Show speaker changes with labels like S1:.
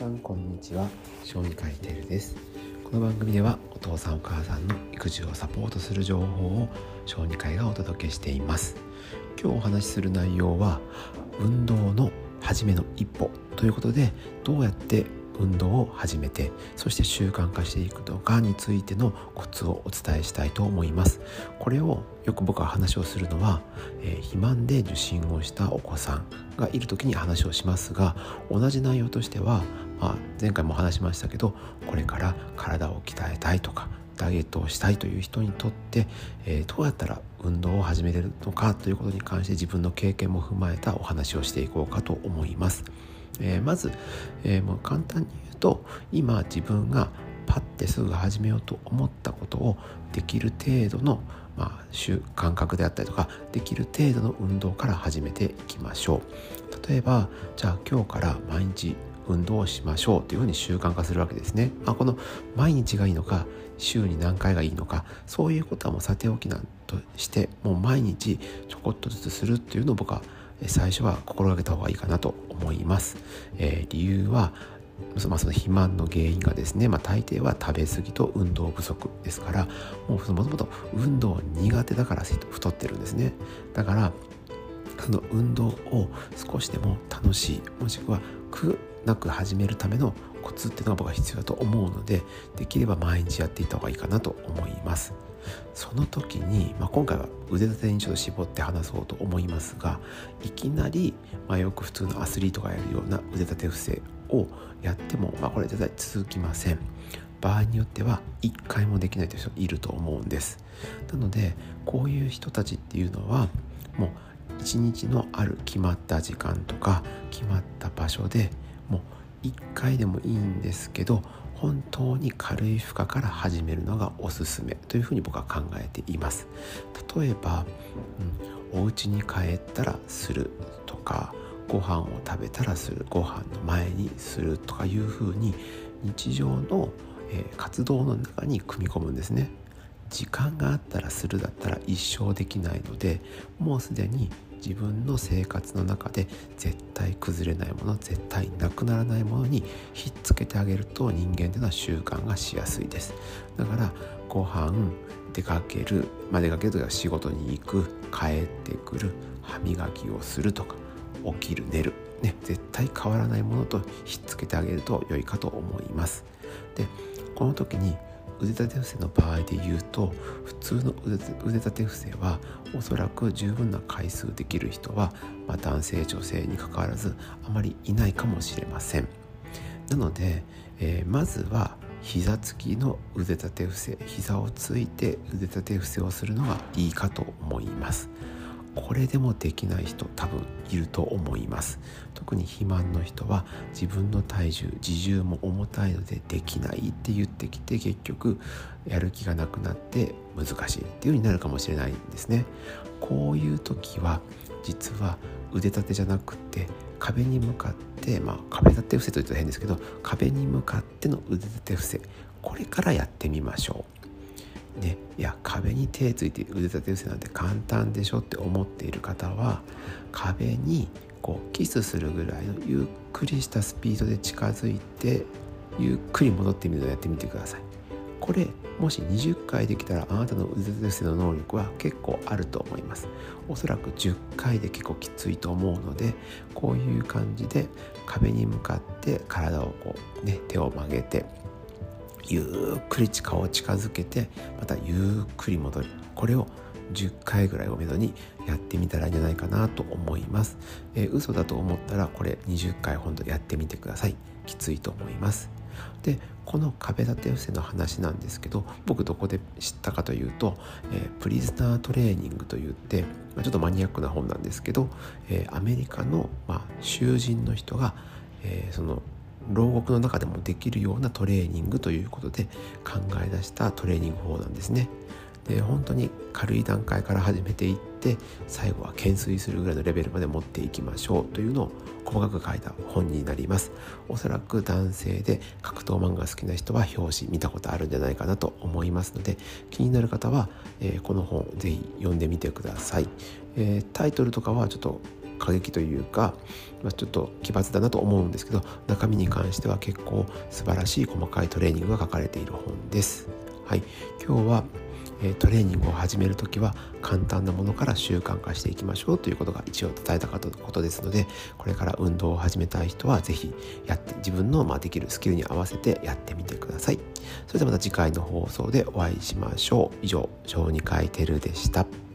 S1: さんこんにちは。小児科医テルです。この番組ではお父さんお母さんの育児をサポートする情報を小児科医がお届けしています。今日お話しする内容は運動の初めの一歩ということでどうやって運動を始めてそして習慣化していくのかについてのコツをお伝えしたいと思います。これをよく僕は話をするのは、えー、肥満で受診をしたお子さんがいる時に話をしますが同じ内容としては、まあ、前回も話しましたけどこれから体を鍛えたいとかダイエットをしたいという人にとって、えー、どうやったら運動を始めれるのかということに関して自分の経験も踏まえたお話をしていこうかと思います。えー、まず、えー、もう簡単に言うと今自分がパッてすぐ始めようと思ったことをできる程度の、まあ、習感覚であったりとかできる程度の運動から始めていきましょう例えばじゃあ今日から毎日運動をしましょうというふうに習慣化するわけですね、まあ、この毎日がいいのか週に何回がいいのかそういうことはもうさておきなんとしてもう毎日ちょこっとずつするっていうのを僕は最初は心がけた方がいいかなと思います。えー、理由はまあ、その肥満の原因がですね、まあ、大抵は食べ過ぎと運動不足ですからもうもともと運動苦手だから太ってるんですねだからその運動を少しでも楽しいもしくは苦なく始めるためのコツっていうのが僕は必要だと思うのでできれば毎日やっていった方がいいかなと思います。その時に、まあ、今回は腕立てにちょっと絞って話そうと思いますがいきなり、まあ、よく普通のアスリートがやるような腕立て伏せをやっても、まあ、これ絶対続きません。場合によっては1回もできないという人いると思うんです。なのでこういう人たちっていうのはもう一日のある決まった時間とか決まった場所でもう1回でもいいんですけど本当に軽い負荷から始めるのがおすすめというふうに僕は考えています。例えば、うん、お家に帰ったらするとかご飯を食べたらするご飯の前にするとかいうふうに日常の、えー、活動の中に組み込むんですね。時間があったらするだったら一生できないのでもうすでに自分の生活の中で絶対崩れないもの絶対なくならないものにひっつけてあげると人間というのは習慣がしやすいです。だからご飯出かける、まあ、出かけるときは仕事に行く帰ってくる歯磨きをするとか起きる寝る、ね、絶対変わらないものとひっつけてあげると良いかと思います。でこの時に腕立て伏せの場合で言うと普通の腕立て伏せはおそらく十分な回数できる人は、まあ、男性女性にかかわらずあまりいないかもしれません。なので、えー、まずは膝つきの腕立て伏せ膝をついて腕立て伏せをするのがいいかと思います。これでもできない人多分いると思います。特に肥満の人は自分の体重自重も重たいのでできないって言ってきて結局やる気がなくなって難しいっていう風になるかもしれないんですね。こういう時は実は腕立てじゃなくて壁に向かって、まあ、壁立て伏せというと変ですけど壁に向かっての腕立て伏せこれからやってみましょう。ね、いや壁に手ついて腕立て伏せなんて簡単でしょって思っている方は壁にこうキスするぐらいのゆっくりしたスピードで近づいてゆっくり戻ってみるのをやってみてください。これもし20回できたらあなたの腕立て伏せの能力は結構あると思いますおそらく10回で結構きついと思うのでこういう感じで壁に向かって体をこうね手を曲げてゆっくり顔を近づけてまたゆっくり戻るこれを10回ぐらいをめどにやってみたらいいんじゃないかなと思います、えー、嘘だと思ったらこれ20回ほんとやってみてください。きついと思います。でこの壁立て伏せの話なんですけど僕どこで知ったかというと、えー、プリズナートレーニングといってちょっとマニアックな本なんですけど、えー、アメリカの、まあ、囚人の人が、えー、その牢獄の中でもできるようなトレーニングということで考え出したトレーニング法なんですね。で本当に軽い段階から始めていって最後は懸垂するぐらいのレベルまで持っていきましょうというのを細かく書いた本になりますおそらく男性で格闘漫画好きな人は表紙見たことあるんじゃないかなと思いますので気になる方は、えー、この本ぜひ読んでみてください、えー、タイトルとかはちょっと過激というか、まあ、ちょっと奇抜だなと思うんですけど中身に関しては結構素晴らしい細かいトレーニングが書かれている本です。はい、今日はトレーニングを始める時は簡単なものから習慣化していきましょうということが一応伝えたかったことですのでこれから運動を始めたい人は是非やって自分のまできるスキルに合わせてやってみてください。それではまた次回の放送でお会いしましょう。以上小児科医テルでした。